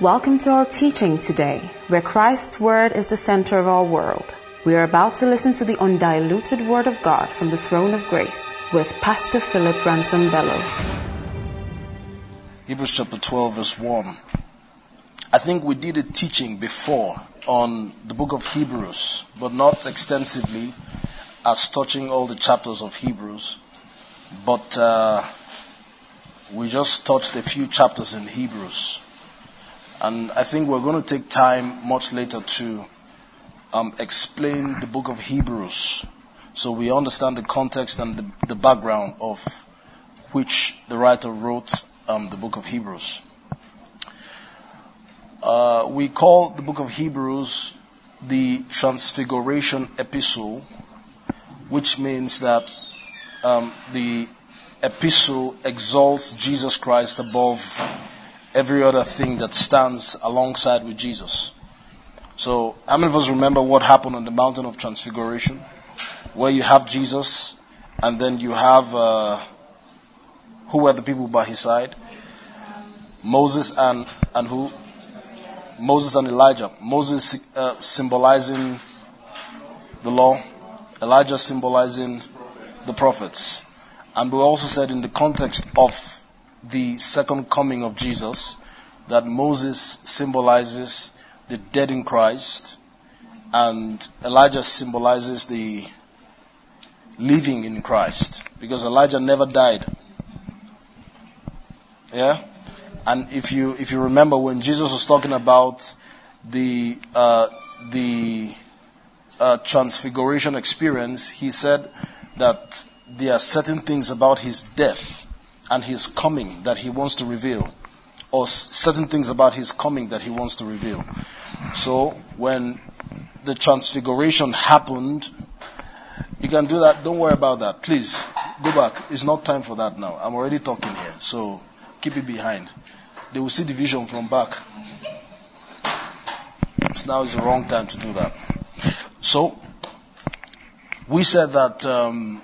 Welcome to our teaching today, where Christ's Word is the center of our world. We are about to listen to the undiluted Word of God from the throne of grace with Pastor Philip Ransom Bello. Hebrews chapter 12, verse 1. I think we did a teaching before on the book of Hebrews, but not extensively as touching all the chapters of Hebrews. But uh, we just touched a few chapters in Hebrews. And I think we're going to take time much later to um, explain the book of Hebrews so we understand the context and the, the background of which the writer wrote um, the book of Hebrews. Uh, we call the book of Hebrews the Transfiguration Epistle, which means that um, the epistle exalts Jesus Christ above every other thing that stands alongside with Jesus. So, how many of us remember what happened on the mountain of transfiguration? Where you have Jesus, and then you have, uh, who were the people by his side? Moses and, and who? Moses and Elijah. Moses uh, symbolizing the law, Elijah symbolizing the prophets. And we also said in the context of the second coming of Jesus that Moses symbolizes the dead in Christ and Elijah symbolizes the living in Christ because Elijah never died. Yeah? And if you if you remember when Jesus was talking about the uh, the uh, transfiguration experience, he said that there are certain things about his death and his coming that he wants to reveal, or certain things about his coming that he wants to reveal. So when the transfiguration happened, you can do that. Don't worry about that. Please go back. It's not time for that now. I'm already talking here, so keep it behind. They will see the vision from back. So now is the wrong time to do that. So we said that um,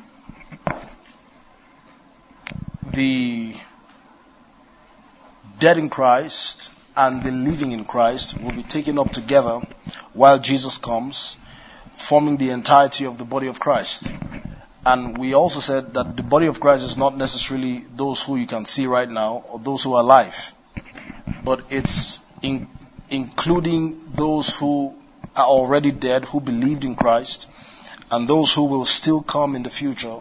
the dead in Christ and the living in Christ will be taken up together while Jesus comes, forming the entirety of the body of Christ. And we also said that the body of Christ is not necessarily those who you can see right now or those who are alive, but it's in, including those who are already dead, who believed in Christ, and those who will still come in the future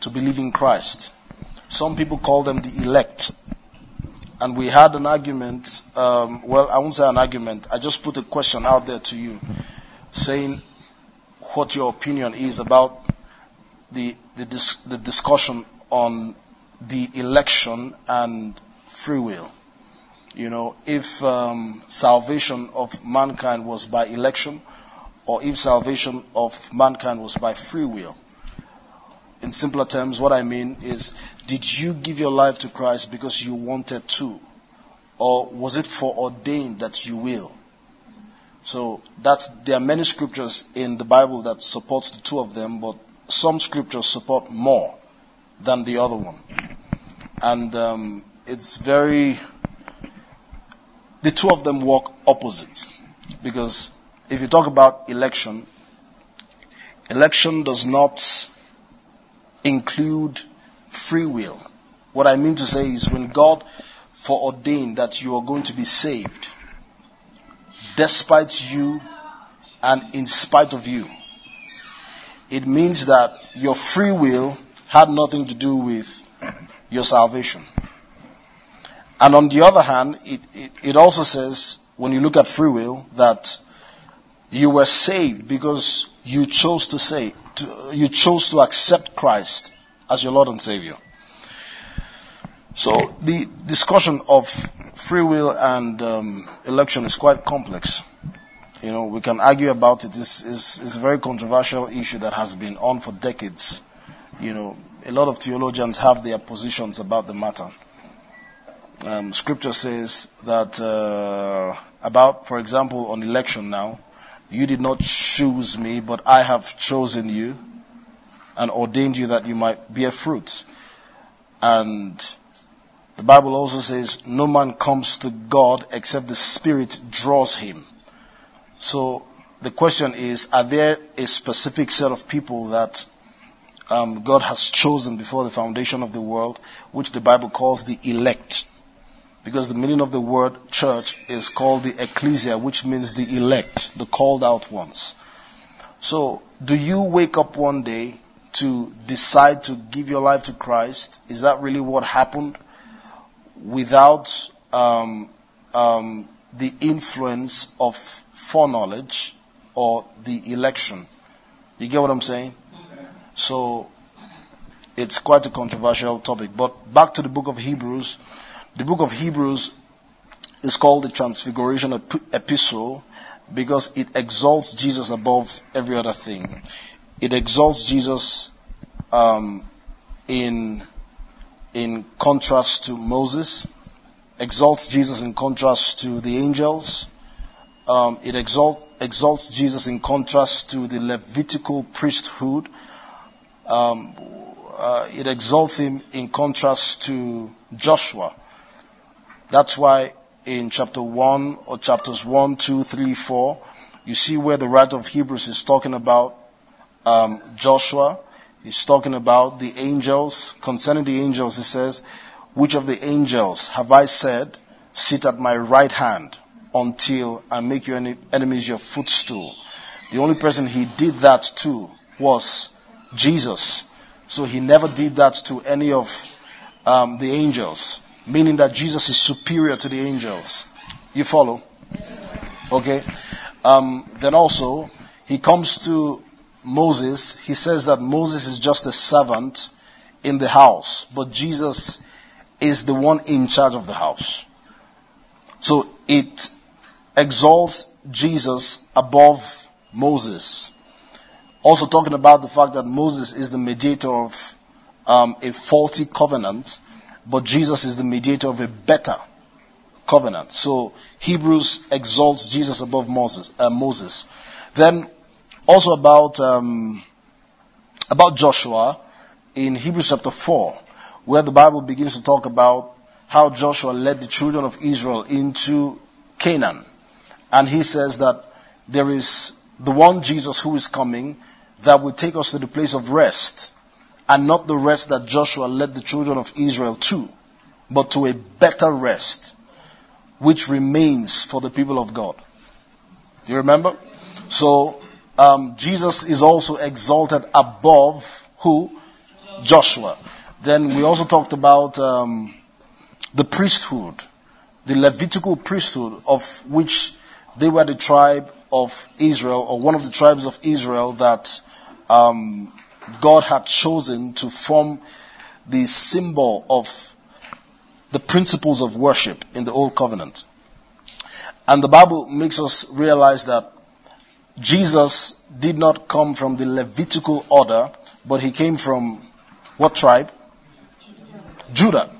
to believe in Christ. Some people call them the elect. And we had an argument, um, well, I won't say an argument, I just put a question out there to you, saying what your opinion is about the, the, dis- the discussion on the election and free will. You know, if um, salvation of mankind was by election, or if salvation of mankind was by free will in simpler terms, what I mean is, did you give your life to Christ because you wanted to? Or was it foreordained that you will? So that's, there are many scriptures in the Bible that supports the two of them, but some scriptures support more than the other one. And um, it's very, the two of them work opposite. Because if you talk about election, election does not include free will. What I mean to say is when God foreordained that you are going to be saved, despite you and in spite of you, it means that your free will had nothing to do with your salvation. And on the other hand, it, it, it also says, when you look at free will, that you were saved because you chose to say, to, you chose to accept Christ as your Lord and Savior. So the discussion of free will and um, election is quite complex. You know, we can argue about it. It's, it's, it's a very controversial issue that has been on for decades. You know, a lot of theologians have their positions about the matter. Um, scripture says that uh, about, for example, on election now, you did not choose me, but I have chosen you and ordained you that you might bear fruit. And The Bible also says, no man comes to God except the Spirit draws him. So the question is, are there a specific set of people that um, God has chosen before the foundation of the world, which the Bible calls the elect? Because the meaning of the word church is called the ecclesia, which means the elect, the called out ones. So, do you wake up one day to decide to give your life to Christ? Is that really what happened? Without um, um, the influence of foreknowledge or the election. You get what I'm saying? So it's quite a controversial topic. But back to the book of Hebrews. The book of Hebrews is called the Transfiguration Epistle because it exalts Jesus above every other thing. It exalts Jesus um, in in contrast to Moses, exalts Jesus in contrast to the angels, um, it exalt, exalts Jesus in contrast to the Levitical priesthood. Um, uh, it exalts him in contrast to Joshua. That's why in chapter 1 or chapters 1, 2, 3, 4, you see where the writer of Hebrews is talking about um, Joshua. He's talking about the angels. Concerning the angels, he says, Which of the angels have I said, Sit at my right hand until I make your enemies your footstool. The only person he did that to was Jesus. So he never did that to any of um, the angels, meaning that Jesus is superior to the angels. You follow? Okay. Um, then also, he comes to Moses. He says that Moses is just a servant in the house, but Jesus is the one in charge of the house. So it exalts Jesus above Moses. Also talking about the fact that Moses is the mediator of um, a faulty covenant, but Jesus is the mediator of a better covenant. So Hebrews exalts Jesus above Moses. Uh, Moses. Then also about um, about Joshua in Hebrews chapter four, where the Bible begins to talk about how Joshua led the children of Israel into Canaan. And he says that there is the one Jesus who is coming that will take us to the place of rest. And not the rest that Joshua led the children of Israel to, but to a better rest, which remains for the people of God. Do you remember? So, um, Jesus is also exalted above who? Joshua. Then we also talked about um, the priesthood, the Levitical priesthood, of which they were the tribe of Israel, or one of the tribes of Israel that um, God had chosen to form the symbol of the principles of worship in the Old Covenant. And the Bible makes us realize that Jesus did not come from the Levitical order, but he came from what tribe? Judah.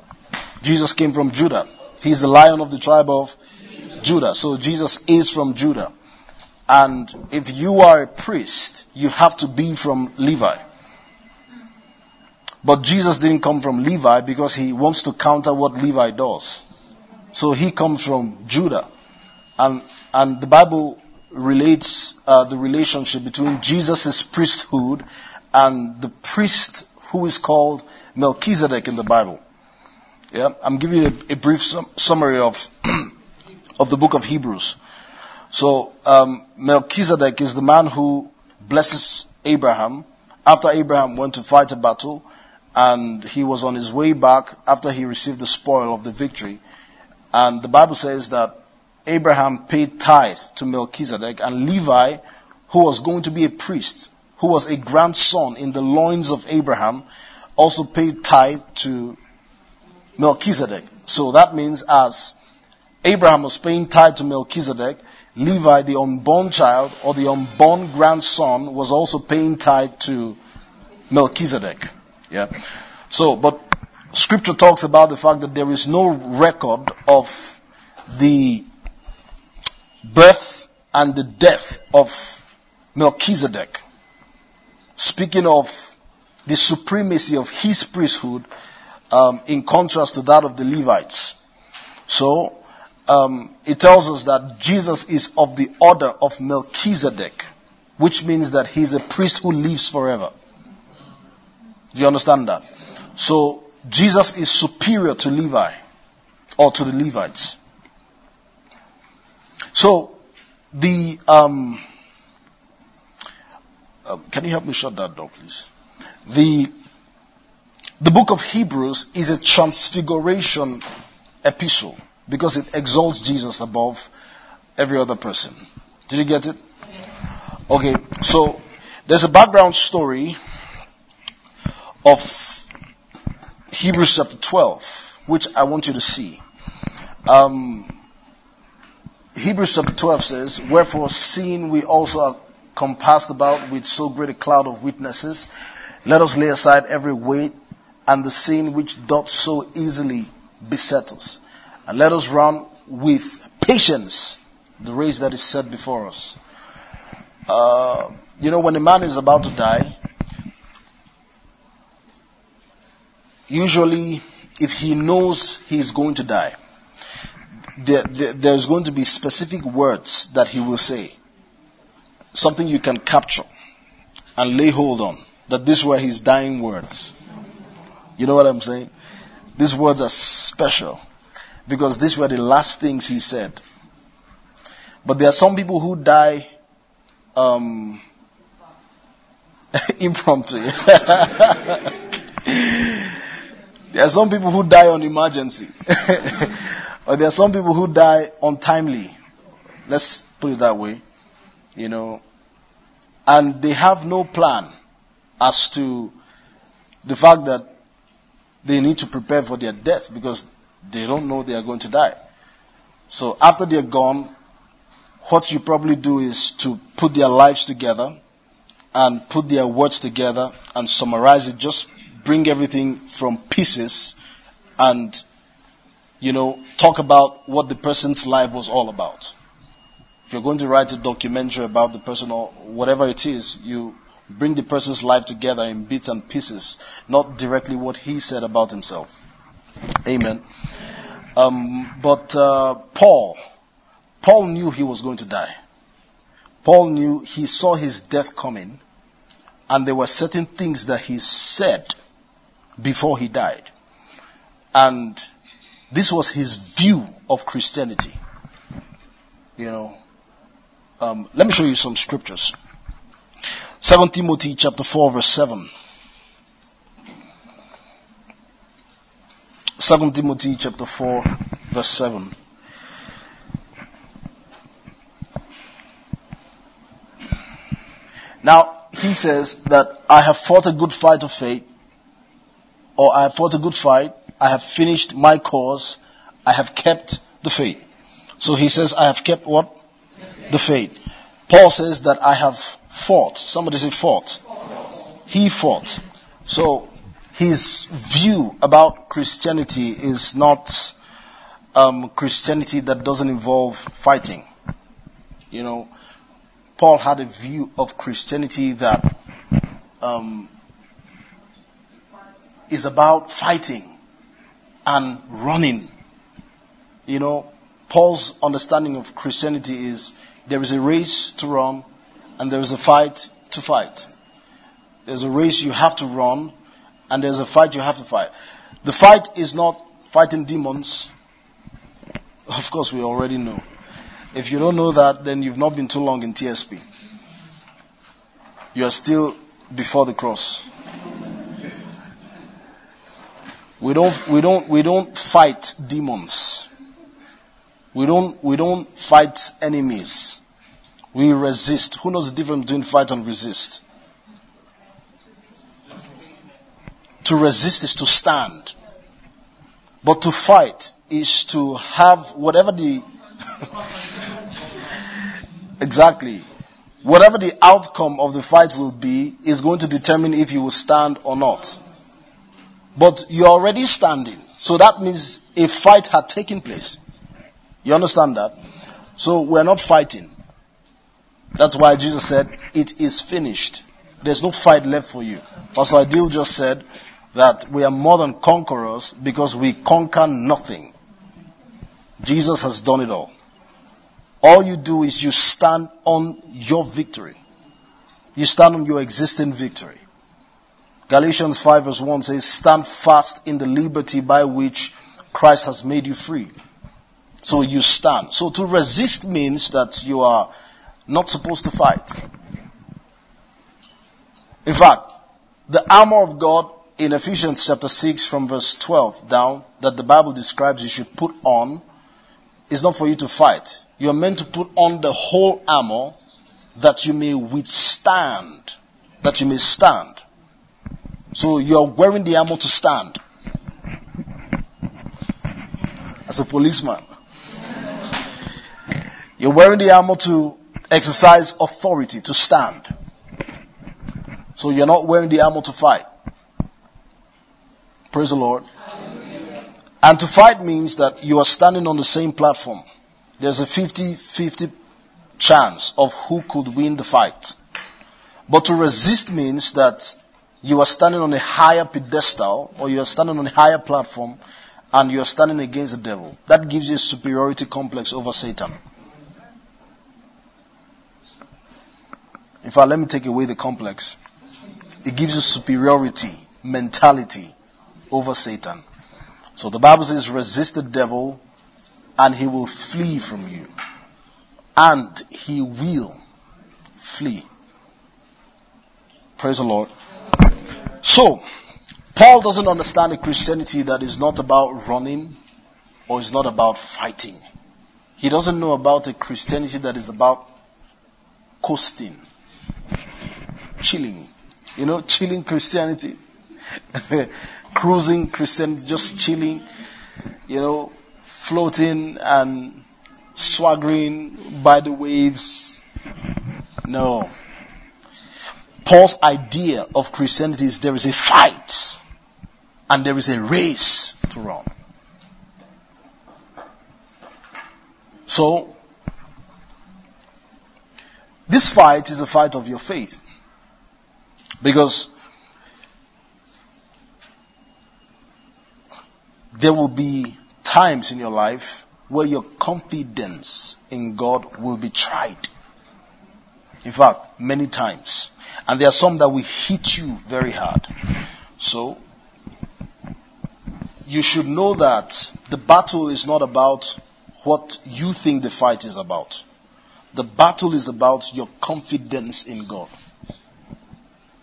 Jesus came from Judah. He's the lion of the tribe of Judah. So Jesus is from Judah. And if you are a priest, you have to be from Levi. But Jesus didn't come from Levi because he wants to counter what Levi does. So he comes from Judah. And, and the Bible relates uh, the relationship between Jesus' priesthood and the priest who is called Melchizedek in the Bible. Yeah, I'm giving you a, a brief sum, summary of of the book of Hebrews. So um, Melchizedek is the man who blesses Abraham after Abraham went to fight a battle, and he was on his way back after he received the spoil of the victory. And the Bible says that Abraham paid tithe to Melchizedek, and Levi, who was going to be a priest, who was a grandson in the loins of Abraham, also paid tithe to Melchizedek. So that means as Abraham was paying tithe to Melchizedek, Levi, the unborn child or the unborn grandson, was also paying tithe to Melchizedek. Yeah. So, but scripture talks about the fact that there is no record of the birth and the death of Melchizedek. Speaking of the supremacy of his priesthood um, in contrast to that of the Levites. So, um, it tells us that Jesus is of the order of Melchizedek, which means that he's a priest who lives forever. Do you understand that? So, Jesus is superior to Levi, or to the Levites. So, the, um, uh, can you help me shut that door, please? The, the book of Hebrews is a transfiguration epistle because it exalts Jesus above every other person. Did you get it? Okay, so there's a background story of Hebrews chapter 12, which I want you to see. Um, Hebrews chapter 12 says, Wherefore, seeing we also are compassed about with so great a cloud of witnesses, let us lay aside every weight and the sin which doth so easily beset us. And let us run with patience the race that is set before us. Uh, you know, when a man is about to die, usually if he knows he is going to die, there, there, there's going to be specific words that he will say. Something you can capture and lay hold on. That these were his dying words. You know what I'm saying? These words are special because these were the last things he said. But there are some people who die um, impromptu. there are some people who die on emergency. or there are some people who die untimely. Let's put it that way. You know. And they have no plan as to the fact that they need to prepare for their death because they don't know they are going to die. So after they're gone, what you probably do is to put their lives together and put their words together and summarize it. Just bring everything from pieces and, you know, talk about what the person's life was all about. If you're going to write a documentary about the person or whatever it is, you bring the person's life together in bits and pieces, not directly what he said about himself. Amen. Um, but uh, Paul, Paul knew he was going to die. Paul knew he saw his death coming, and there were certain things that he said before he died. And this was his view of Christianity. You know, um, let me show you some scriptures. 2 Timothy chapter 4 verse 7. 2 Timothy chapter 4 verse 7. Now, he says that I have fought a good fight of faith, or I have fought a good fight, I have finished my cause, I have kept the faith. So he says, I have kept what? The faith. Paul says that I have fought. Somebody say fought. He fought. So his view about Christianity is not um, Christianity that doesn't involve fighting. You know, Paul had a view of Christianity that um, is about fighting and running. You know, Paul's understanding of Christianity is there is a race to run and there is a fight to fight. There's a race you have to run and there's a fight you have to fight. The fight is not fighting demons. Of course, we already know. If you don't know that, then you've not been too long in TSP. You are still before the cross. We don't, we don't, we don't fight demons. We don't, we don't fight enemies. We resist. Who knows the difference between fight and resist? To resist is to stand. But to fight is to have whatever the exactly whatever the outcome of the fight will be is going to determine if you will stand or not. But you're already standing. So that means a fight had taken place. You understand that? So we're not fighting. That's why Jesus said, it is finished. There's no fight left for you. Pastor Adil just said, that we are more than conquerors because we conquer nothing. Jesus has done it all. All you do is you stand on your victory. You stand on your existing victory. Galatians 5 verse 1 says, stand fast in the liberty by which Christ has made you free. So you stand. So to resist means that you are not supposed to fight. In fact, the armor of God in Ephesians chapter 6 from verse 12 down that the Bible describes you should put on is not for you to fight. You are meant to put on the whole armor that you may withstand, that you may stand. So you are wearing the armor to stand. As a policeman. You're wearing the armor to exercise authority, to stand. So you're not wearing the armor to fight. Praise the Lord. And to fight means that you are standing on the same platform. There's a 50-50 chance of who could win the fight. But to resist means that you are standing on a higher pedestal or you are standing on a higher platform and you are standing against the devil. That gives you a superiority complex over Satan. In fact, let me take away the complex. It gives you superiority mentality over Satan. So the Bible says, resist the devil and he will flee from you. And he will flee. Praise the Lord. So, Paul doesn't understand a Christianity that is not about running or is not about fighting. He doesn't know about a Christianity that is about coasting, chilling. You know, chilling Christianity. Cruising Christianity, just chilling, you know, floating and swaggering by the waves. No. Paul's idea of Christianity is there is a fight and there is a race to run. So, this fight is a fight of your faith. Because there will be times in your life where your confidence in God will be tried. In fact, many times. And there are some that will hit you very hard. So, you should know that the battle is not about what you think the fight is about. The battle is about your confidence in God.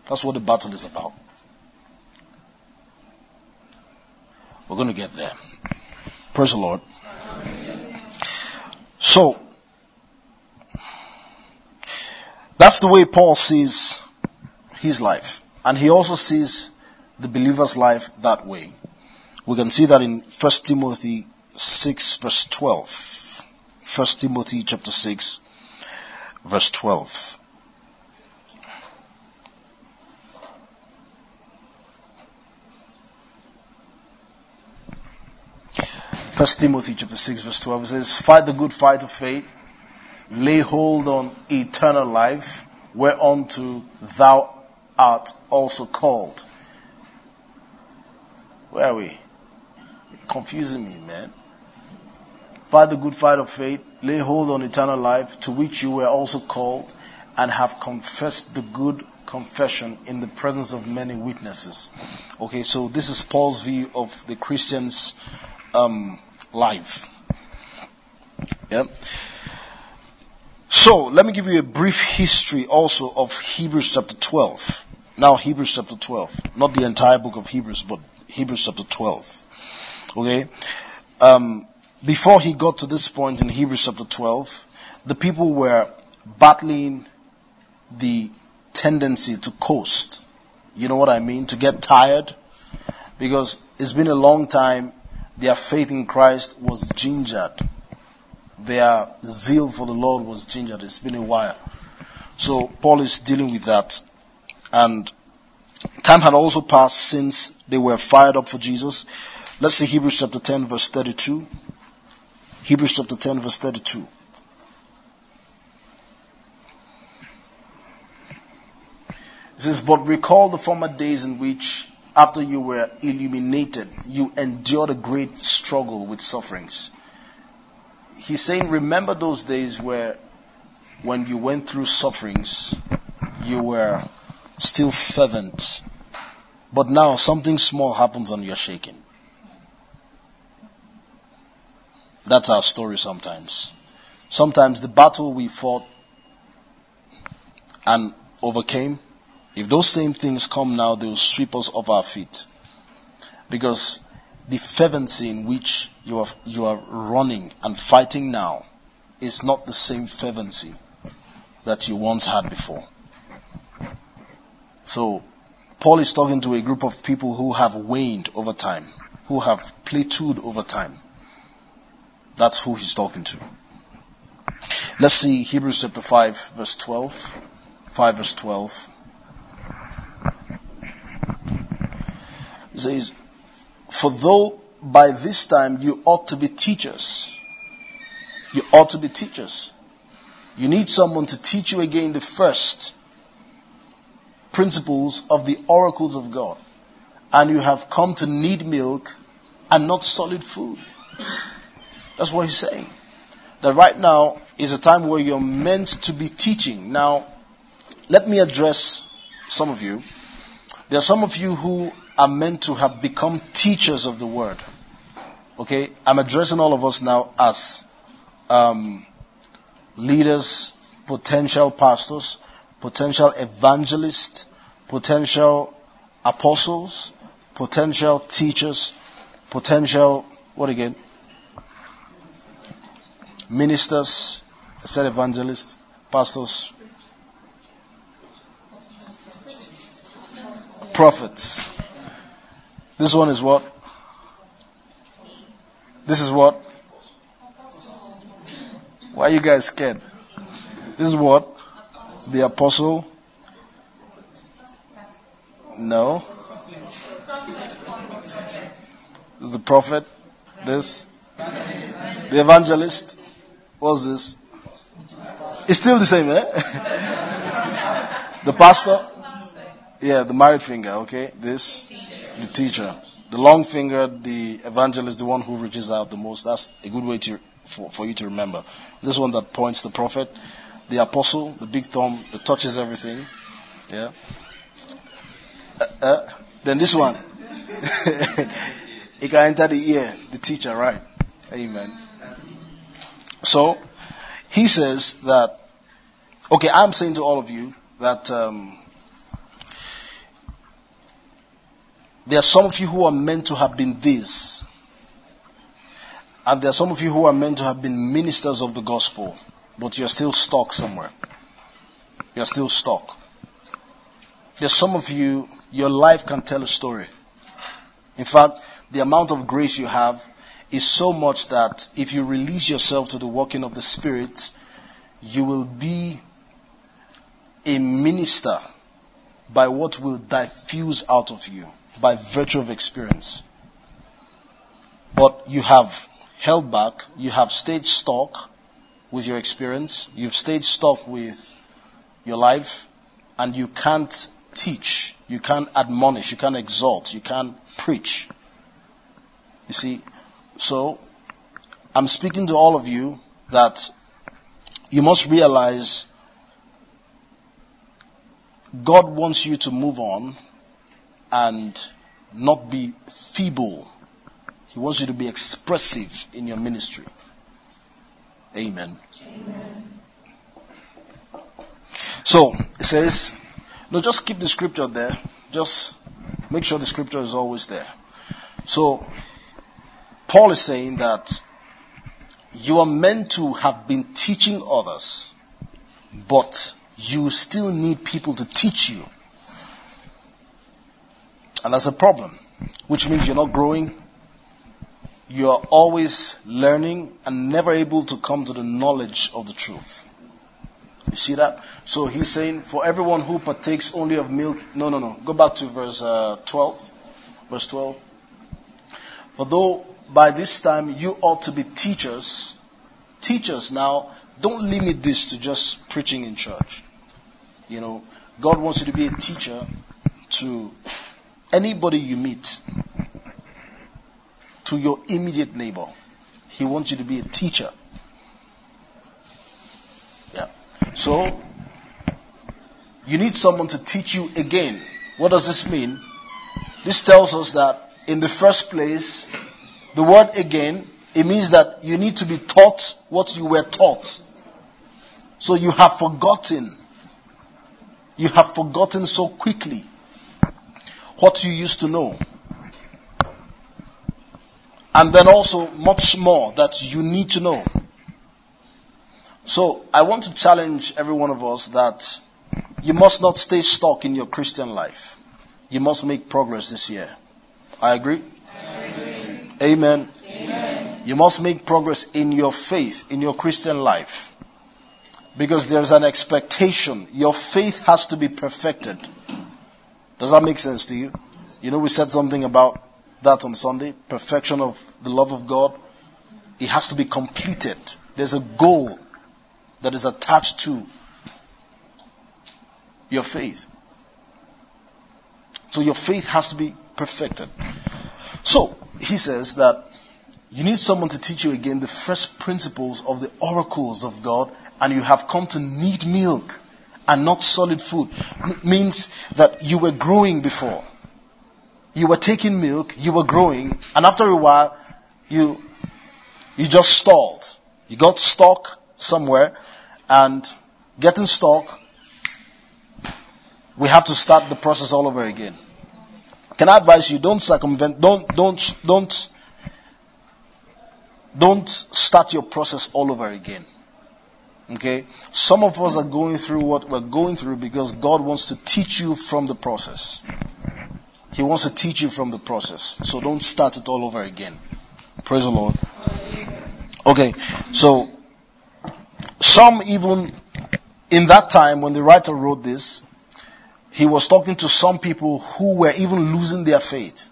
That's what the battle is about. We're going to get there. Praise the Lord. So, that's the way Paul sees his life. And he also sees the believer's life that way. We can see that in 1 Timothy 6 verse 12. 1 Timothy chapter 6 verse 12. First Timothy chapter 6 verse 12 says, Fight the good fight of faith, lay hold on eternal life, whereunto thou art also called. Where are we? Confusing me, man. Fight the good fight of faith, lay hold on eternal life, to which you were also called, and have confessed the good confession in the presence of many witnesses. Okay, so this is Paul's view of the Christian's um, life. Yeah. So, let me give you a brief history also of Hebrews chapter 12. Now, Hebrews chapter 12. Not the entire book of Hebrews, but Hebrews chapter 12. Okay? Um, before he got to this point in Hebrews chapter 12, the people were battling the tendency to coast. You know what I mean? To get tired. Because it's been a long time their faith in Christ was gingered. Their zeal for the Lord was gingered. It's been a while. So Paul is dealing with that. And time had also passed since they were fired up for Jesus. Let's see Hebrews chapter 10 verse 32. Hebrews chapter 10 verse 32. It says, But recall the former days in which after you were illuminated, you endured a great struggle with sufferings. He's saying, remember those days where when you went through sufferings, you were still fervent. But now something small happens and you're shaking. That's our story sometimes. Sometimes the battle we fought and overcame, if those same things come now, they will sweep us off our feet. Because the fervency in which you are, you are running and fighting now is not the same fervency that you once had before. So, Paul is talking to a group of people who have waned over time, who have plateaued over time. That's who he's talking to. Let's see Hebrews chapter 5, verse 12. 5 verse 12. It says, For though by this time you ought to be teachers, you ought to be teachers. You need someone to teach you again the first principles of the oracles of God. And you have come to need milk and not solid food. That's what he's saying. That right now is a time where you're meant to be teaching. Now, let me address some of you. There are some of you who are meant to have become teachers of the word. Okay? I'm addressing all of us now as um, leaders, potential pastors, potential evangelists, potential apostles, potential teachers, potential, what again? Ministers, I said evangelists, pastors, prophets. This one is what? This is what? Why are you guys scared? This is what? The apostle? No. The prophet? This? The evangelist? What's this? It's still the same, eh? the pastor? Yeah, the married finger, okay? This, the teacher. The long finger, the evangelist, the one who reaches out the most. That's a good way to for, for you to remember. This one that points the prophet, the apostle, the big thumb that touches everything. Yeah. Uh, uh, then this one, it can enter the ear, the teacher, right? Amen. So he says that. Okay, I'm saying to all of you that. Um, There are some of you who are meant to have been this. And there are some of you who are meant to have been ministers of the gospel, but you're still stuck somewhere. You're still stuck. There's some of you, your life can tell a story. In fact, the amount of grace you have is so much that if you release yourself to the working of the Spirit, you will be a minister by what will diffuse out of you by virtue of experience. But you have held back, you have stayed stuck with your experience, you've stayed stuck with your life, and you can't teach, you can't admonish, you can't exhort, you can't preach. You see, so I'm speaking to all of you that you must realize God wants you to move on and not be feeble. He wants you to be expressive in your ministry. Amen. Amen. So, it says, no, just keep the scripture there. Just make sure the scripture is always there. So, Paul is saying that you are meant to have been teaching others, but you still need people to teach you. And that's a problem, which means you're not growing. You're always learning and never able to come to the knowledge of the truth. You see that? So he's saying, for everyone who partakes only of milk, no, no, no. Go back to verse uh, 12. Verse 12. For though by this time you ought to be teachers, teachers now, don't limit this to just preaching in church. You know, God wants you to be a teacher to Anybody you meet, to your immediate neighbor, he wants you to be a teacher. Yeah. So, you need someone to teach you again. What does this mean? This tells us that in the first place, the word again, it means that you need to be taught what you were taught. So you have forgotten. You have forgotten so quickly what you used to know. And then also much more that you need to know. So I want to challenge every one of us that you must not stay stuck in your Christian life. You must make progress this year. I agree? Amen. Amen. You must make progress in your faith, in your Christian life. Because there's an expectation. Your faith has to be perfected. Does that make sense to you? You know, we said something about that on Sunday. Perfection of the love of God. It has to be completed. There's a goal that is attached to your faith. So your faith has to be perfected. So, he says that you need someone to teach you again the first principles of the oracles of God, and you have come to need milk and not solid food. Means that you were growing before. You were taking milk, you were growing, and after a while, you, you just stalled. You got stuck somewhere, and getting stuck, we have to start the process all over again. Can I advise you, don't circumvent, don't, don't, don't, don't start your process all over again. Okay? Some of us are going through what we're going through because God wants to teach you from the process. He wants to teach you from the process. So don't start it all over again. Praise the Lord. Okay, so some even in that time when the writer wrote this, he was talking to some people who were even losing their faith.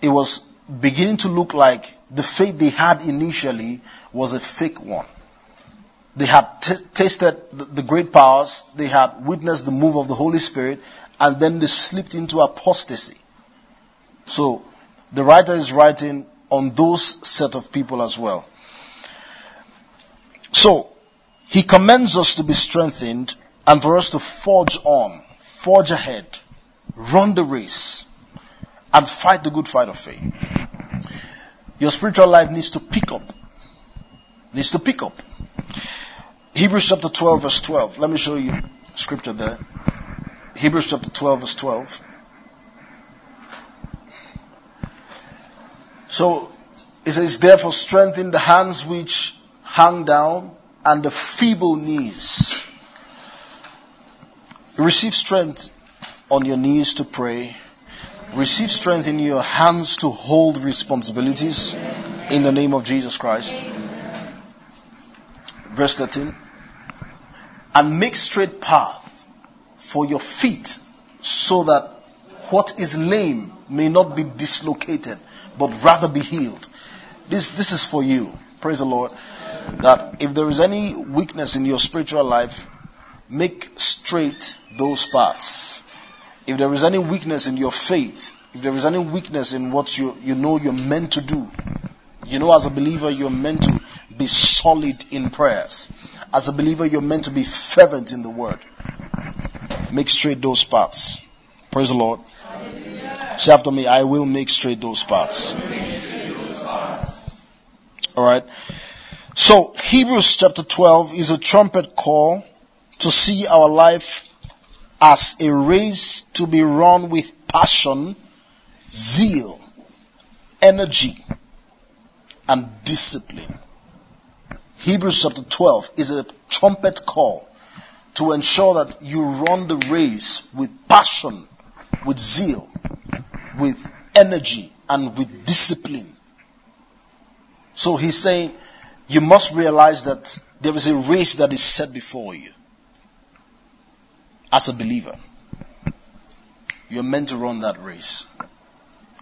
It was beginning to look like the faith they had initially was a fake one. They had t- tasted the, the great powers, they had witnessed the move of the Holy Spirit, and then they slipped into apostasy. So, the writer is writing on those set of people as well. So, he commends us to be strengthened and for us to forge on, forge ahead, run the race, and fight the good fight of faith. Your spiritual life needs to pick up. Needs to pick up. Hebrews chapter 12 verse 12. Let me show you scripture there. Hebrews chapter 12 verse 12. So, it says, therefore strengthen the hands which hang down and the feeble knees Receive strength on your knees to pray. Receive strength in your hands to hold responsibilities in the name of Jesus Christ. Verse 13. And make straight path for your feet so that what is lame may not be dislocated, but rather be healed. This, this is for you. Praise the Lord. That if there is any weakness in your spiritual life, make straight those paths. If there is any weakness in your faith, if there is any weakness in what you, you know you're meant to do, you know as a believer you're meant to be solid in prayers. As a believer you're meant to be fervent in the word. Make straight those paths. Praise the Lord. Say after me, I will make straight those paths. Alright. So, Hebrews chapter 12 is a trumpet call to see our life as a race to be run with passion, zeal, energy, and discipline. Hebrews chapter 12 is a trumpet call to ensure that you run the race with passion, with zeal, with energy, and with discipline. So he's saying you must realize that there is a race that is set before you as a believer. You're meant to run that race.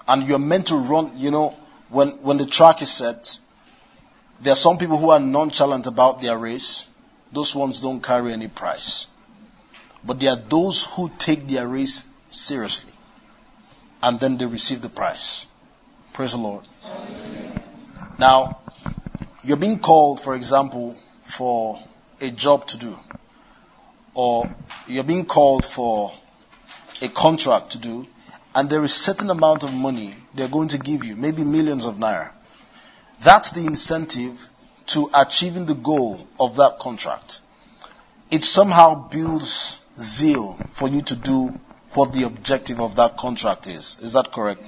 And you're meant to run, you know, when, when the track is set, there are some people who are nonchalant about their race. Those ones don't carry any prize. But there are those who take their race seriously. and then they receive the prize. Praise the Lord. Now, you're being called, for example, for a job to do, or you're being called for a contract to do, and there is certain amount of money they're going to give you, maybe millions of naira. That's the incentive to achieving the goal of that contract. It somehow builds zeal for you to do what the objective of that contract is. Is that correct?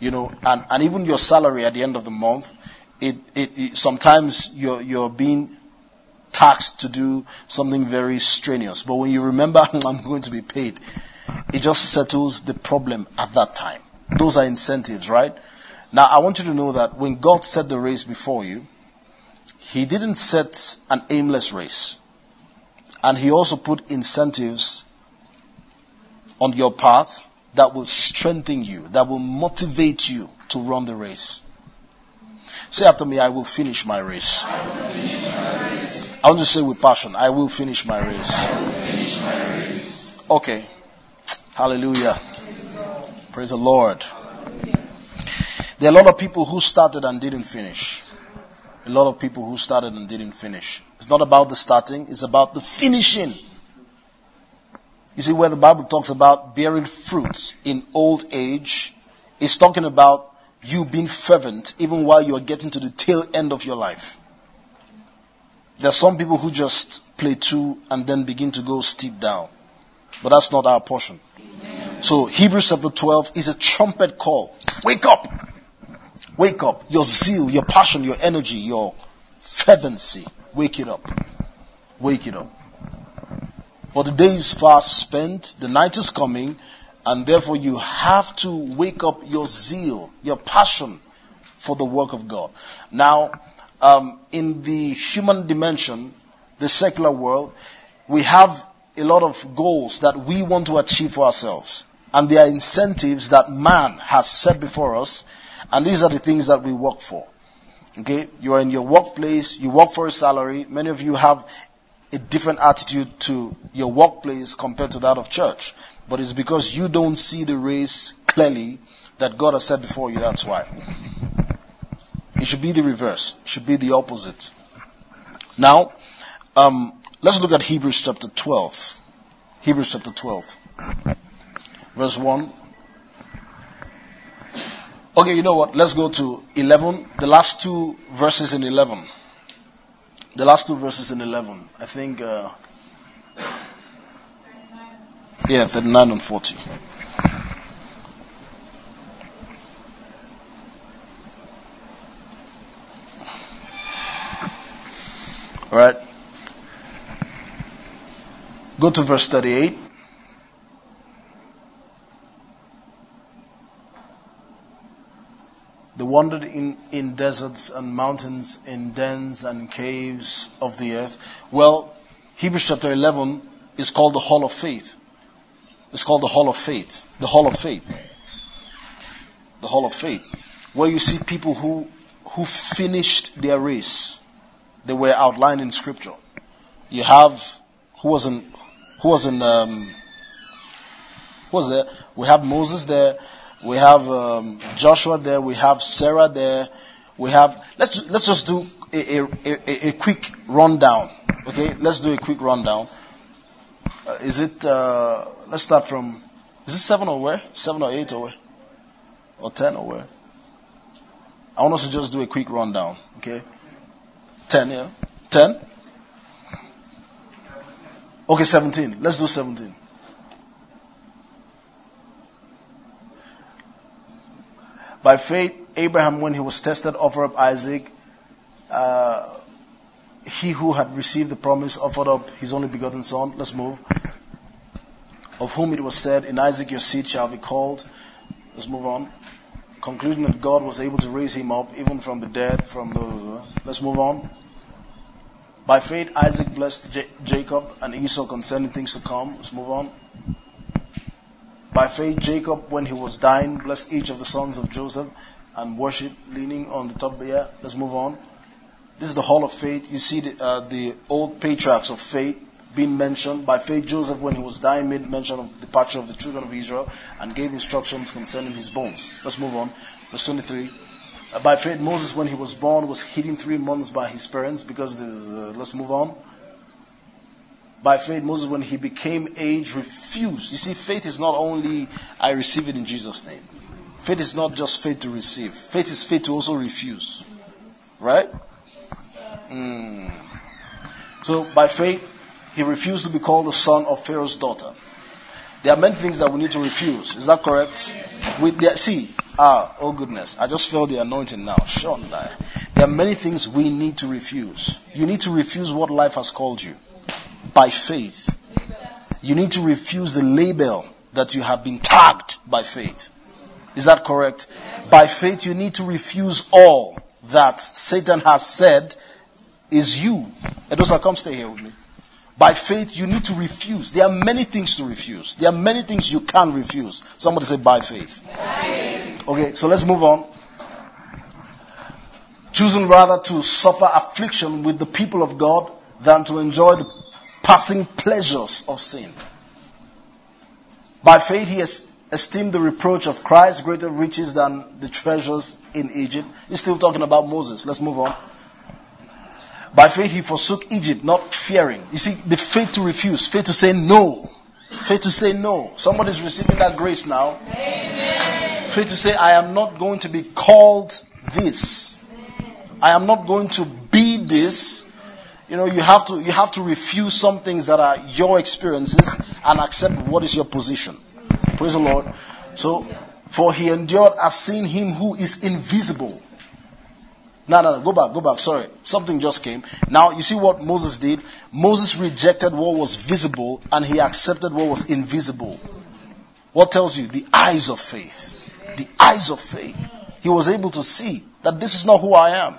You know, and, and even your salary at the end of the month, it, it, it sometimes you're, you're being taxed to do something very strenuous. But when you remember, I'm going to be paid, it just settles the problem at that time. Those are incentives, right? Now, I want you to know that when God set the race before you, He didn't set an aimless race. And He also put incentives on your path that will strengthen you, that will motivate you to run the race. Say after me, I will finish my race. I, race. I want to say with passion, I will finish my race. Finish my race. Okay. Hallelujah. Praise the Lord. There are a lot of people who started and didn't finish. A lot of people who started and didn't finish. It's not about the starting, it's about the finishing. You see, where the Bible talks about bearing fruit in old age, it's talking about you being fervent even while you are getting to the tail end of your life. There are some people who just play two and then begin to go steep down. But that's not our portion. So Hebrews chapter 12 is a trumpet call. Wake up! Wake up. Your zeal, your passion, your energy, your fervency. Wake it up. Wake it up. For the day is fast spent, the night is coming, and therefore you have to wake up your zeal, your passion for the work of God. Now, um, in the human dimension, the secular world, we have a lot of goals that we want to achieve for ourselves. And there are incentives that man has set before us, and these are the things that we work for. Okay, you are in your workplace, you work for a salary. Many of you have a different attitude to your workplace compared to that of church. But it's because you don't see the race clearly that God has set before you. That's why. It should be the reverse. It should be the opposite. Now, um, let's look at Hebrews chapter 12. Hebrews chapter 12. Verse 1. Okay, you know what? Let's go to 11. The last two verses in 11. The last two verses in 11. I think, uh, yeah, 39 and 40. All right. Go to verse 38. They wandered in, in deserts and mountains, in dens and caves of the earth. Well, Hebrews chapter 11 is called the Hall of Faith. It's called the Hall of Faith. The Hall of Faith. The Hall of Faith. Where you see people who, who finished their race. They were outlined in scripture. You have, who was in, who was in, um, who was there? We have Moses there. We have um, Joshua there. We have Sarah there. We have. Let's let's just do a, a, a, a quick rundown. Okay, let's do a quick rundown. Uh, is it? Uh, let's start from. Is it seven or where? Seven or eight or where? Or ten or where? I want us to just do a quick rundown. Okay. Ten, yeah. Ten. Okay, seventeen. Let's do seventeen. By faith, Abraham, when he was tested, offered up Isaac. Uh, he who had received the promise offered up his only begotten son. Let's move. Of whom it was said, In Isaac your seed shall be called. Let's move on. Concluding that God was able to raise him up even from the dead. From let's move on. By faith, Isaac blessed J- Jacob and Esau concerning things to come. Let's move on. By faith, Jacob, when he was dying, blessed each of the sons of Joseph and worshiped leaning on the top there. Let's move on. This is the hall of faith. You see the, uh, the old patriarchs of faith, being mentioned. By faith, Joseph, when he was dying, made mention of the departure of the children of Israel and gave instructions concerning his bones. Let's move on. Verse 23. By faith, Moses, when he was born, was hidden three months by his parents because the, the, let's move on. By faith, Moses, when he became age, refused. You see, faith is not only I receive it in Jesus' name. Faith is not just faith to receive. Faith is faith to also refuse. Right? Mm. So by faith, he refused to be called the son of Pharaoh's daughter. There are many things that we need to refuse. Is that correct? With the, see, ah, oh goodness, I just felt the anointing now. Sean, there are many things we need to refuse. You need to refuse what life has called you by faith. You need to refuse the label that you have been tagged by faith. Is that correct? By faith, you need to refuse all that Satan has said is you. Edosa, come stay here with me. By faith, you need to refuse. There are many things to refuse. There are many things you can't refuse. Somebody say, by faith. Okay, so let's move on. Choosing rather to suffer affliction with the people of God than to enjoy the passing pleasures of sin. By faith, he has esteemed the reproach of Christ greater riches than the treasures in Egypt. He's still talking about Moses. Let's move on. By faith he forsook Egypt, not fearing. You see, the faith to refuse, faith to say no. Faith to say no. Somebody's receiving that grace now. Amen. Faith to say, I am not going to be called this. I am not going to be this. You know, you have to, you have to refuse some things that are your experiences and accept what is your position. Praise the Lord. So, for he endured as seeing him who is invisible no, no, no, go back, go back. Sorry. Something just came. Now, you see what Moses did? Moses rejected what was visible and he accepted what was invisible. What tells you? The eyes of faith. The eyes of faith. He was able to see that this is not who I am.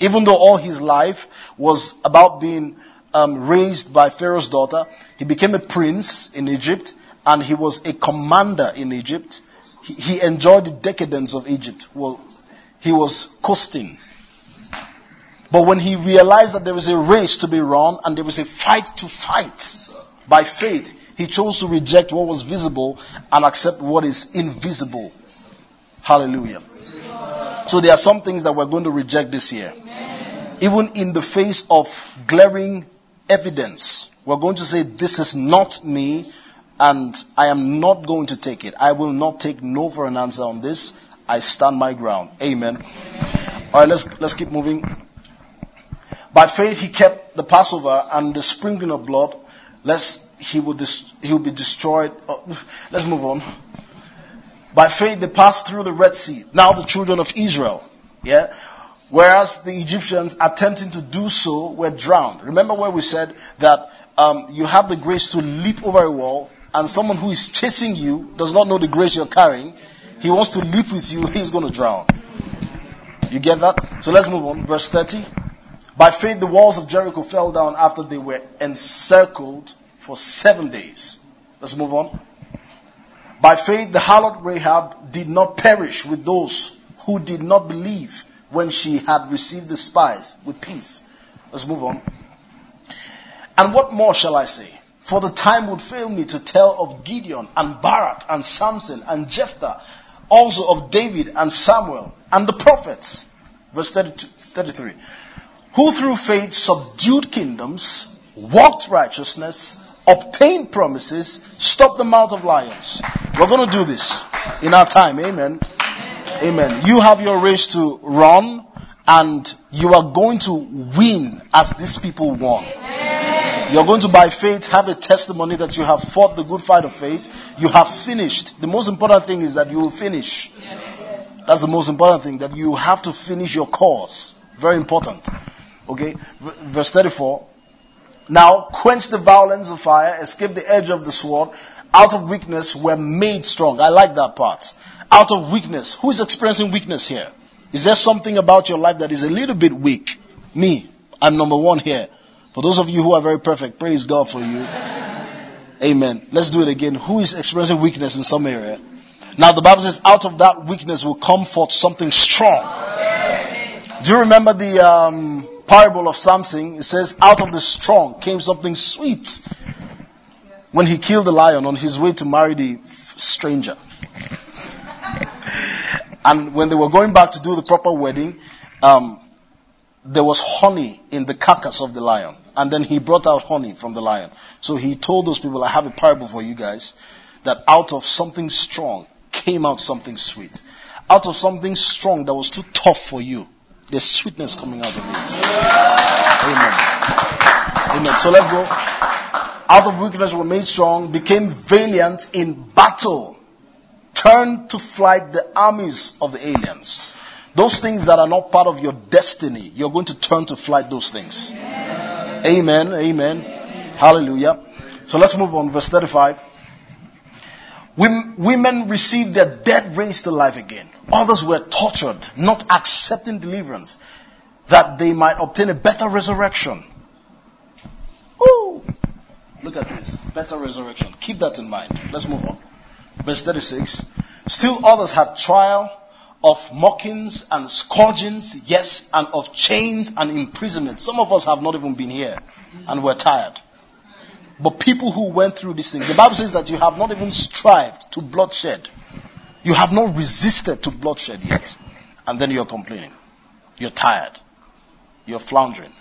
Even though all his life was about being um, raised by Pharaoh's daughter, he became a prince in Egypt and he was a commander in Egypt. He, he enjoyed the decadence of Egypt. Well, he was coasting. But when he realized that there was a race to be run and there was a fight to fight by faith, he chose to reject what was visible and accept what is invisible. Hallelujah. So there are some things that we're going to reject this year. Even in the face of glaring evidence, we're going to say, This is not me, and I am not going to take it. I will not take no for an answer on this. I stand my ground. Amen. All right, let's let's keep moving. By faith, he kept the Passover and the sprinkling of blood, lest he would dis- he would be destroyed. Oh, let's move on. By faith, they passed through the Red Sea. Now the children of Israel, yeah. Whereas the Egyptians attempting to do so were drowned. Remember where we said that um, you have the grace to leap over a wall, and someone who is chasing you does not know the grace you're carrying he wants to leap with you, he's going to drown. You get that? So let's move on. Verse 30. By faith, the walls of Jericho fell down after they were encircled for seven days. Let's move on. By faith, the harlot Rahab did not perish with those who did not believe when she had received the spies with peace. Let's move on. And what more shall I say? For the time would fail me to tell of Gideon and Barak and Samson and Jephthah also of David and Samuel and the prophets. Verse 33. Who through faith subdued kingdoms, walked righteousness, obtained promises, stopped the mouth of lions. We're going to do this in our time. Amen. Amen. You have your race to run and you are going to win as these people won. You're going to, by faith, have a testimony that you have fought the good fight of faith. You have finished. The most important thing is that you will finish. That's the most important thing, that you have to finish your course. Very important. Okay? Verse 34. Now, quench the violence of fire, escape the edge of the sword. Out of weakness, were made strong. I like that part. Out of weakness. Who is experiencing weakness here? Is there something about your life that is a little bit weak? Me. I'm number one here. For those of you who are very perfect, praise God for you. Amen. Let's do it again. Who is experiencing weakness in some area? Now the Bible says, out of that weakness will come forth something strong. Do you remember the um, parable of Samson, it says, out of the strong came something sweet when he killed the lion on his way to marry the stranger. and when they were going back to do the proper wedding, um, there was honey in the carcass of the lion. And then he brought out honey from the lion. So he told those people, I have a parable for you guys, that out of something strong came out something sweet. Out of something strong that was too tough for you, there's sweetness coming out of it. Amen. Amen. So let's go. Out of weakness were made strong, became valiant in battle, turned to flight the armies of the aliens. Those things that are not part of your destiny, you're going to turn to flight those things. Amen. Amen. Hallelujah. So let's move on. Verse 35. Women received their dead raised to life again. Others were tortured, not accepting deliverance, that they might obtain a better resurrection. Ooh. Look at this. Better resurrection. Keep that in mind. Let's move on. Verse 36. Still others had trial of mockings and scourgings, yes, and of chains and imprisonment. Some of us have not even been here and we're tired. But people who went through this thing, the Bible says that you have not even strived to bloodshed. You have not resisted to bloodshed yet. And then you're complaining. You're tired. You're floundering.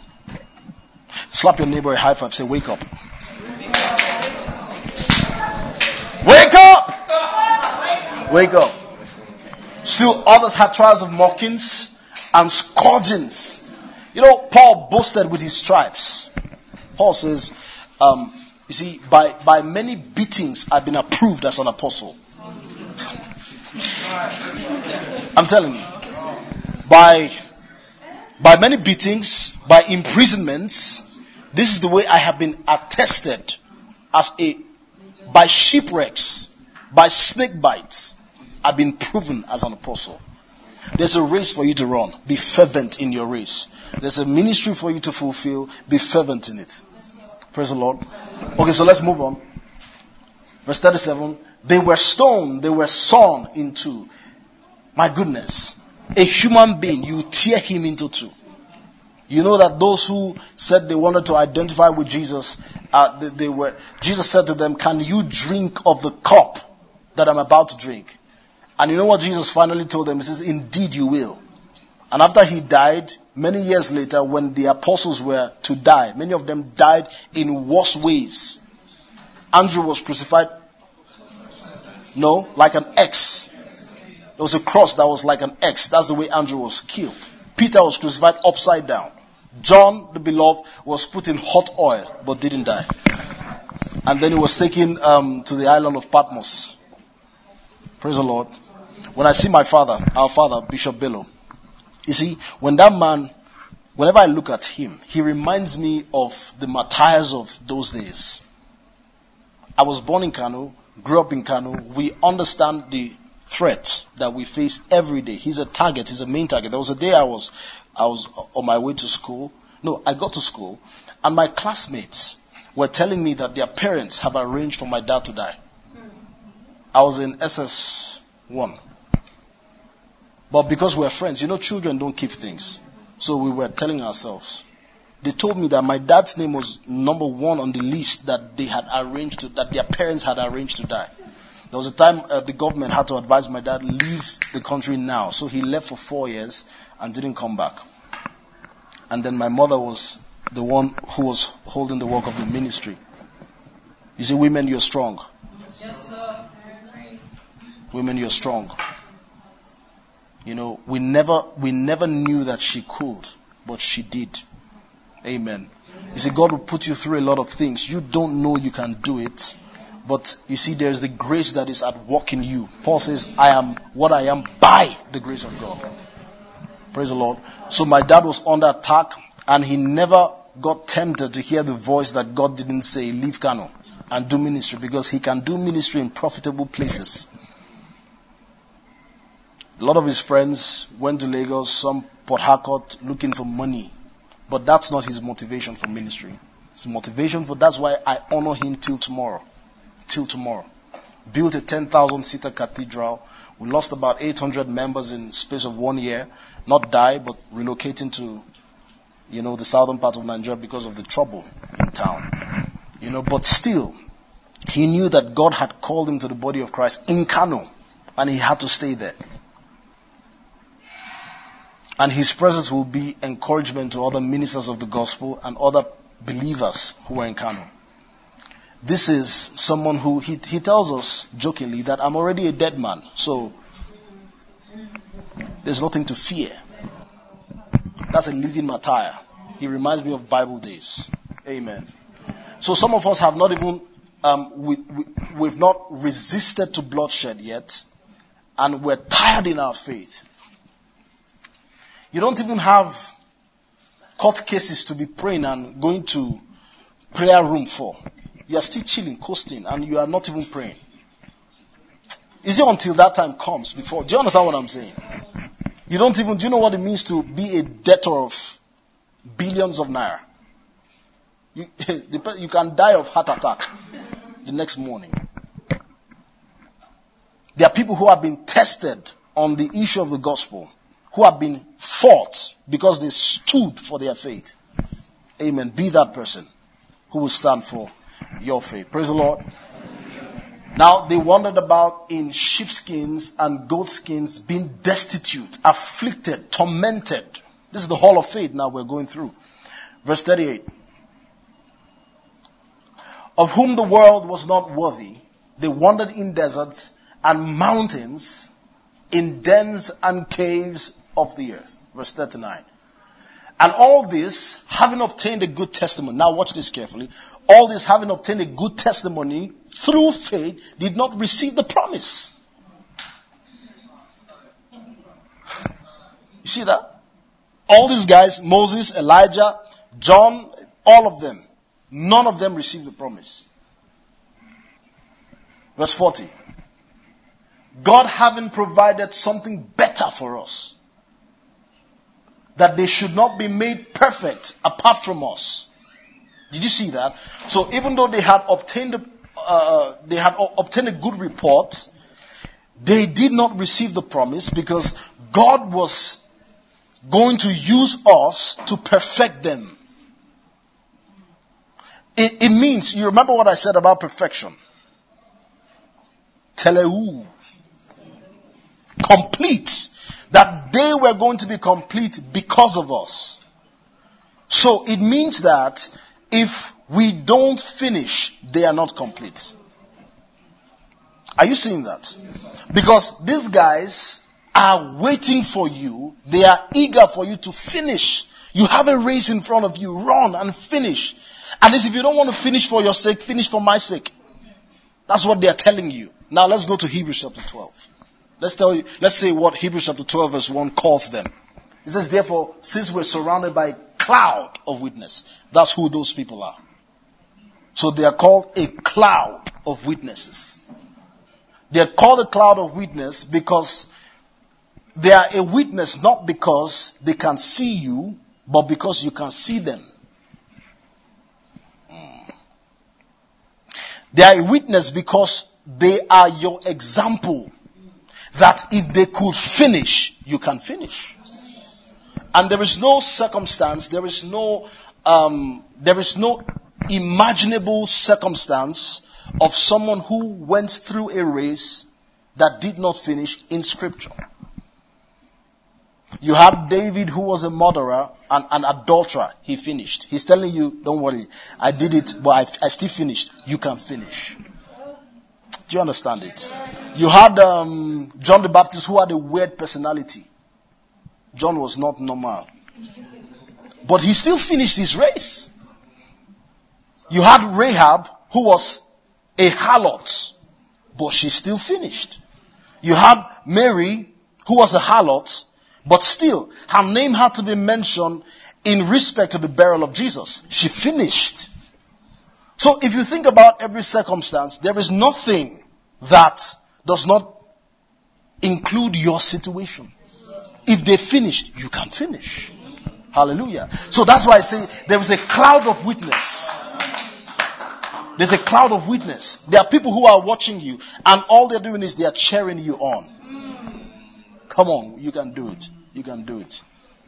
Slap your neighbor a high five. Say, wake up. Wake up! Wake up. Still others had trials of mockings and scourgings. You know, Paul boasted with his stripes. Paul says, um, you see, by, by many beatings, I've been approved as an apostle. I'm telling you. By, by many beatings, by imprisonments, this is the way I have been attested as a, by shipwrecks, by snake bites, I've been proven as an apostle. There's a race for you to run. Be fervent in your race. There's a ministry for you to fulfill. Be fervent in it. Praise the Lord. Okay, so let's move on. Verse 37. They were stoned, they were sawn into. My goodness. A human being, you tear him into two. You know that those who said they wanted to identify with Jesus, uh, they, they were, Jesus said to them, can you drink of the cup that I'm about to drink? And you know what Jesus finally told them? He says, indeed you will. And after he died, many years later, when the apostles were to die, many of them died in worse ways. Andrew was crucified. No, like an X. There was a cross that was like an X. That's the way Andrew was killed. Peter was crucified upside down. John, the beloved, was put in hot oil but didn't die. And then he was taken um, to the island of Patmos. Praise the Lord. When I see my father, our father, Bishop Bello, you see, when that man, whenever I look at him, he reminds me of the martyrs of those days. I was born in Kano, grew up in Kano. We understand the threat that we face every day. He's a target. He's a main target. There was a day I was, I was on my way to school. No, I got to school and my classmates were telling me that their parents have arranged for my dad to die. I was in SS1. But because we're friends, you know, children don't keep things. So we were telling ourselves. They told me that my dad's name was number one on the list that they had arranged to, that their parents had arranged to die. There was a time uh, the government had to advise my dad leave the country now. So he left for four years and didn't come back. And then my mother was the one who was holding the work of the ministry. You see, women, you're strong. Yes, sir. Women, you're strong. You know, we never, we never knew that she could, but she did. Amen. You see, God will put you through a lot of things. You don't know you can do it, but you see, there's the grace that is at work in you. Paul says, I am what I am by the grace of God. Praise the Lord. So my dad was under attack and he never got tempted to hear the voice that God didn't say, leave Kano and do ministry because he can do ministry in profitable places. A lot of his friends went to Lagos, some Port Harcourt looking for money. But that's not his motivation for ministry. His motivation for that's why I honor him till tomorrow. Till tomorrow. Built a 10,000 seater cathedral. We lost about 800 members in space of one year. Not die, but relocating to you know, the southern part of Nigeria because of the trouble in town. You know, but still, he knew that God had called him to the body of Christ in Kano, and he had to stay there. And his presence will be encouragement to other ministers of the gospel and other believers who are in Kano. This is someone who, he, he tells us jokingly that I'm already a dead man, so there's nothing to fear. That's a living martyr. He reminds me of Bible days. Amen. So some of us have not even, um, we, we, we've not resisted to bloodshed yet, and we're tired in our faith. You don't even have court cases to be praying and going to prayer room for. You are still chilling, coasting, and you are not even praying. Is it until that time comes before? Do you understand what I'm saying? You don't even, do you know what it means to be a debtor of billions of naira? You, you can die of heart attack the next morning. There are people who have been tested on the issue of the gospel who have been fought because they stood for their faith. Amen. Be that person who will stand for your faith. Praise the Lord. Now they wandered about in sheepskins and goatskins, being destitute, afflicted, tormented. This is the hall of faith now we're going through. Verse 38. Of whom the world was not worthy, they wandered in deserts and mountains, in dens and caves of the earth. Verse 39. And all this, having obtained a good testimony. Now watch this carefully. All this, having obtained a good testimony through faith, did not receive the promise. You see that? All these guys, Moses, Elijah, John, all of them, none of them received the promise. Verse 40. God having provided something better for us that they should not be made perfect apart from us. Did you see that? So even though they had obtained, uh, they had obtained a good report, they did not receive the promise because God was going to use us to perfect them. It, it means, you remember what I said about perfection? Teleu. Complete that they were going to be complete because of us. So it means that if we don't finish, they are not complete. Are you seeing that? Because these guys are waiting for you. They are eager for you to finish. You have a race in front of you. Run and finish. At least if you don't want to finish for your sake, finish for my sake. That's what they are telling you. Now let's go to Hebrews chapter 12. Let's tell you, let's say what Hebrews chapter 12 verse 1 calls them. It says, therefore, since we're surrounded by a cloud of witness, that's who those people are. So they are called a cloud of witnesses. They are called a cloud of witness because they are a witness not because they can see you, but because you can see them. Hmm. They are a witness because they are your example that if they could finish, you can finish. And there is no circumstance, there is no, um, there is no imaginable circumstance of someone who went through a race that did not finish in scripture. You had David who was a murderer and an adulterer. He finished. He's telling you, don't worry. I did it, but I, I still finished. You can finish. Do you understand it? You had um, John the Baptist who had a weird personality. John was not normal. But he still finished his race. You had Rahab who was a harlot, but she still finished. You had Mary who was a harlot, but still her name had to be mentioned in respect to the burial of Jesus. She finished. So if you think about every circumstance, there is nothing that does not include your situation. If they finished, you can finish. Hallelujah. So that's why I say there is a cloud of witness. There's a cloud of witness. There are people who are watching you and all they're doing is they are cheering you on. Come on, you can do it. You can do it.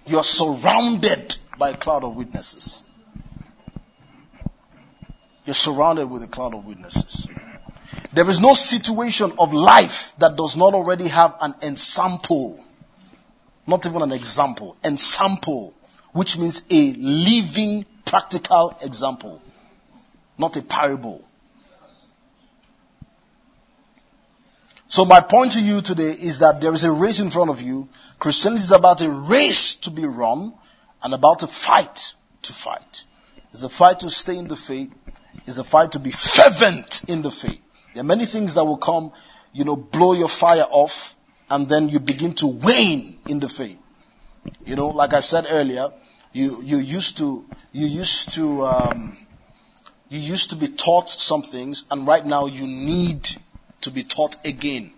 You're surrounded by a cloud of witnesses. You're surrounded with a cloud of witnesses. There is no situation of life that does not already have an ensample. Not even an example. Ensample. Which means a living, practical example. Not a parable. So my point to you today is that there is a race in front of you. Christianity is about a race to be run and about a fight to fight. It's a fight to stay in the faith. It's a fight to be fervent in the faith. There are many things that will come, you know, blow your fire off and then you begin to wane in the faith. You know, like I said earlier, you, you used to, you used to, um, you used to be taught some things and right now you need to be taught again.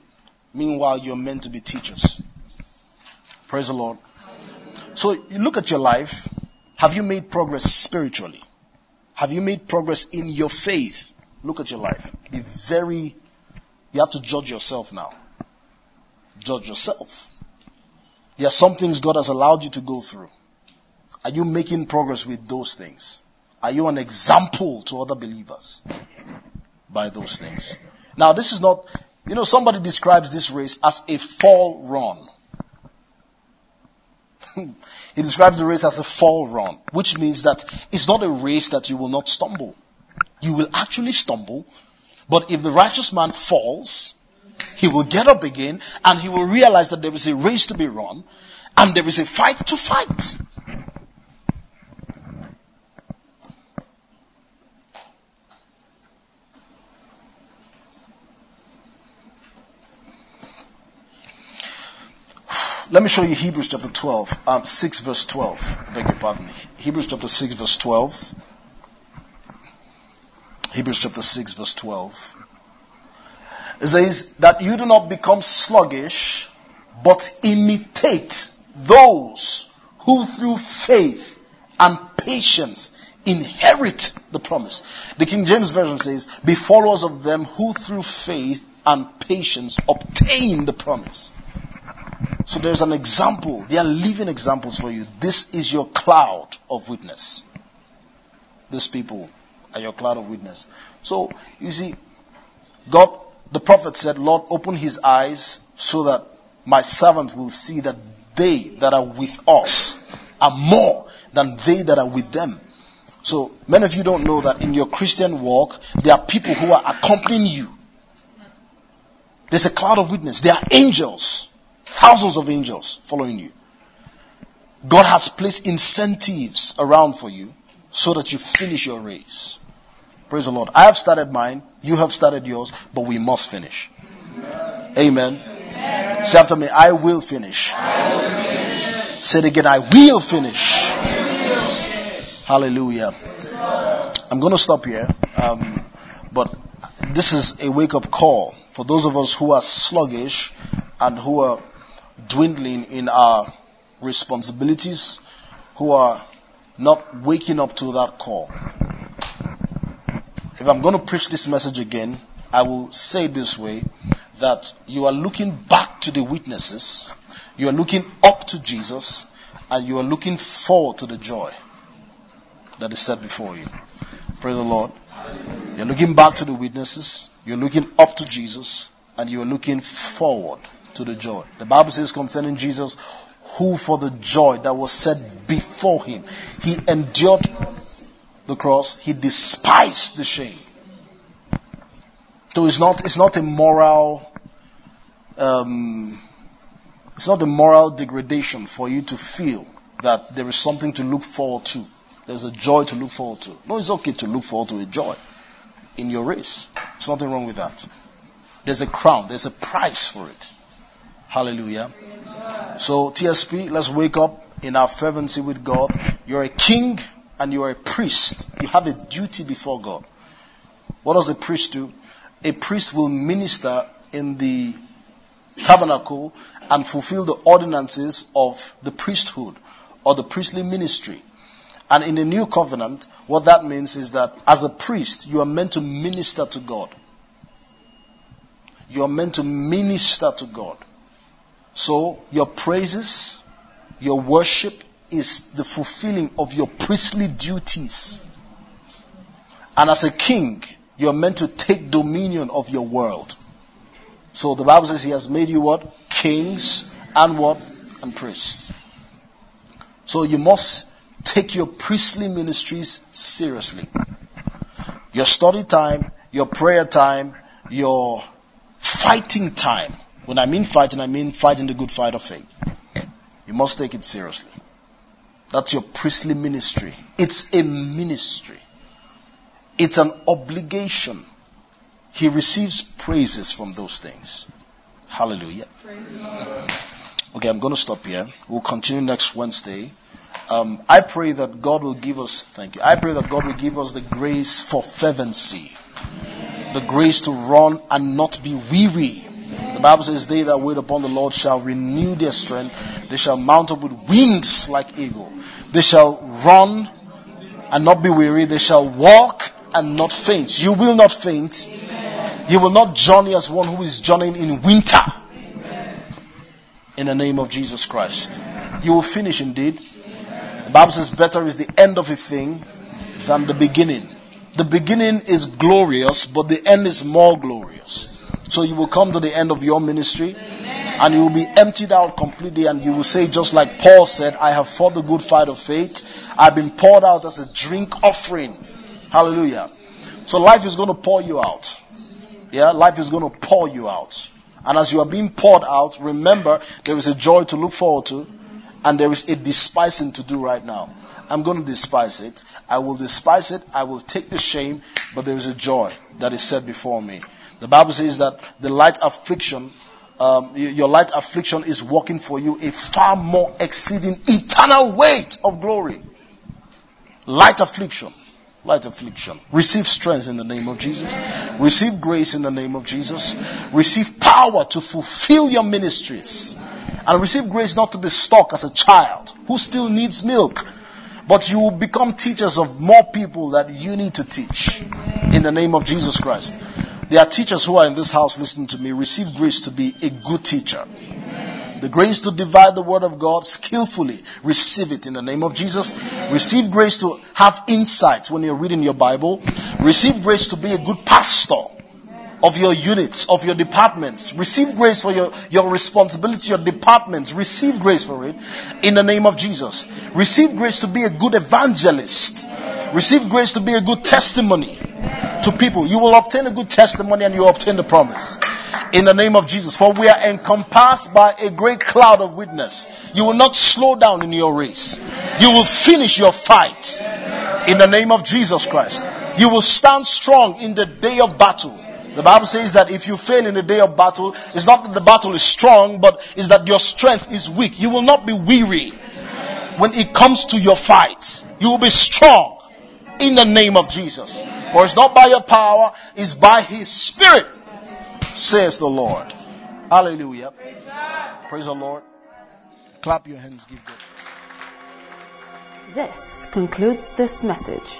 Meanwhile, you're meant to be teachers. Praise the Lord. So you look at your life. Have you made progress spiritually? Have you made progress in your faith? Look at your life. Be very, you have to judge yourself now. Judge yourself. There are some things God has allowed you to go through. Are you making progress with those things? Are you an example to other believers by those things? Now, this is not, you know, somebody describes this race as a fall run. he describes the race as a fall run, which means that it's not a race that you will not stumble. You will actually stumble, but if the righteous man falls, he will get up again and he will realize that there is a race to be run and there is a fight to fight. Let me show you Hebrews chapter 12, um, 6 verse 12. I beg your pardon. Hebrews chapter 6 verse 12. Hebrews chapter 6 verse 12. It says that you do not become sluggish, but imitate those who through faith and patience inherit the promise. The King James Version says, be followers of them who through faith and patience obtain the promise. So there's an example. They are living examples for you. This is your cloud of witness. These people are your cloud of witness. So, you see, God, the prophet said, Lord, open his eyes so that my servants will see that they that are with us are more than they that are with them. So, many of you don't know that in your Christian walk, there are people who are accompanying you. There's a cloud of witness. There are angels Thousands of angels following you. God has placed incentives around for you so that you finish your race. Praise the Lord. I have started mine. You have started yours, but we must finish. Amen. Amen. Say after me, I will finish. I will finish. Say it again, I will finish. I will. Hallelujah. I'm going to stop here. Um, but this is a wake up call for those of us who are sluggish and who are dwindling in our responsibilities, who are not waking up to that call. If I'm going to preach this message again, I will say this way that you are looking back to the witnesses, you are looking up to Jesus, and you are looking forward to the joy that is set before you. Praise the Lord. You're looking back to the witnesses, you're looking up to Jesus, and you are looking forward to the joy. The Bible says concerning Jesus, who for the joy that was set before him, he endured the cross, he despised the shame. So it's not, it's not a moral, um, it's not a moral degradation for you to feel that there is something to look forward to. There's a joy to look forward to. No, it's okay to look forward to a joy in your race. There's nothing wrong with that. There's a crown, there's a price for it. Hallelujah. So, TSP, let's wake up in our fervency with God. You're a king and you're a priest. You have a duty before God. What does a priest do? A priest will minister in the tabernacle and fulfill the ordinances of the priesthood or the priestly ministry. And in the new covenant, what that means is that as a priest, you are meant to minister to God. You are meant to minister to God. So your praises, your worship, is the fulfilling of your priestly duties. And as a king, you're meant to take dominion of your world. So the Bible says he has made you what? Kings and what? And priests. So you must take your priestly ministries seriously. Your study time, your prayer time, your fighting time. When I mean fighting, I mean fighting the good fight of faith. You must take it seriously. That's your priestly ministry. It's a ministry. It's an obligation. He receives praises from those things. Hallelujah. Okay, I'm going to stop here. We'll continue next Wednesday. Um, I pray that God will give us, thank you. I pray that God will give us the grace for fervency, the grace to run and not be weary. Bible says, They that wait upon the Lord shall renew their strength. They shall mount up with wings like eagle. They shall run and not be weary. They shall walk and not faint. You will not faint. You will not journey as one who is journeying in winter. In the name of Jesus Christ. You will finish indeed. The Bible says better is the end of a thing than the beginning. The beginning is glorious, but the end is more glorious. So you will come to the end of your ministry and you will be emptied out completely and you will say just like Paul said, I have fought the good fight of faith. I've been poured out as a drink offering. Hallelujah. So life is going to pour you out. Yeah, life is going to pour you out. And as you are being poured out, remember there is a joy to look forward to and there is a despising to do right now. I'm going to despise it. I will despise it. I will take the shame, but there is a joy that is set before me. The Bible says that the light affliction, um, your light affliction is working for you a far more exceeding eternal weight of glory. Light affliction. Light affliction. Receive strength in the name of Jesus. Receive grace in the name of Jesus. Receive power to fulfill your ministries. And receive grace not to be stuck as a child who still needs milk. But you will become teachers of more people that you need to teach. In the name of Jesus Christ. There are teachers who are in this house listening to me. Receive grace to be a good teacher. The grace to divide the word of God skillfully. Receive it in the name of Jesus. Receive grace to have insights when you're reading your Bible. Receive grace to be a good pastor of your units, of your departments. Receive grace for your, your responsibility, your departments. Receive grace for it in the name of Jesus. Receive grace to be a good evangelist. Receive grace to be a good testimony to people. You will obtain a good testimony and you obtain the promise. In the name of Jesus. For we are encompassed by a great cloud of witness. You will not slow down in your race. You will finish your fight. In the name of Jesus Christ. You will stand strong in the day of battle. The Bible says that if you fail in the day of battle, it's not that the battle is strong, but it's that your strength is weak. You will not be weary when it comes to your fight. You will be strong in the name of Jesus. For it's not by your power, it's by His Spirit, says the Lord. Hallelujah. Praise, the Lord. Clap your hands, give God. This concludes this message.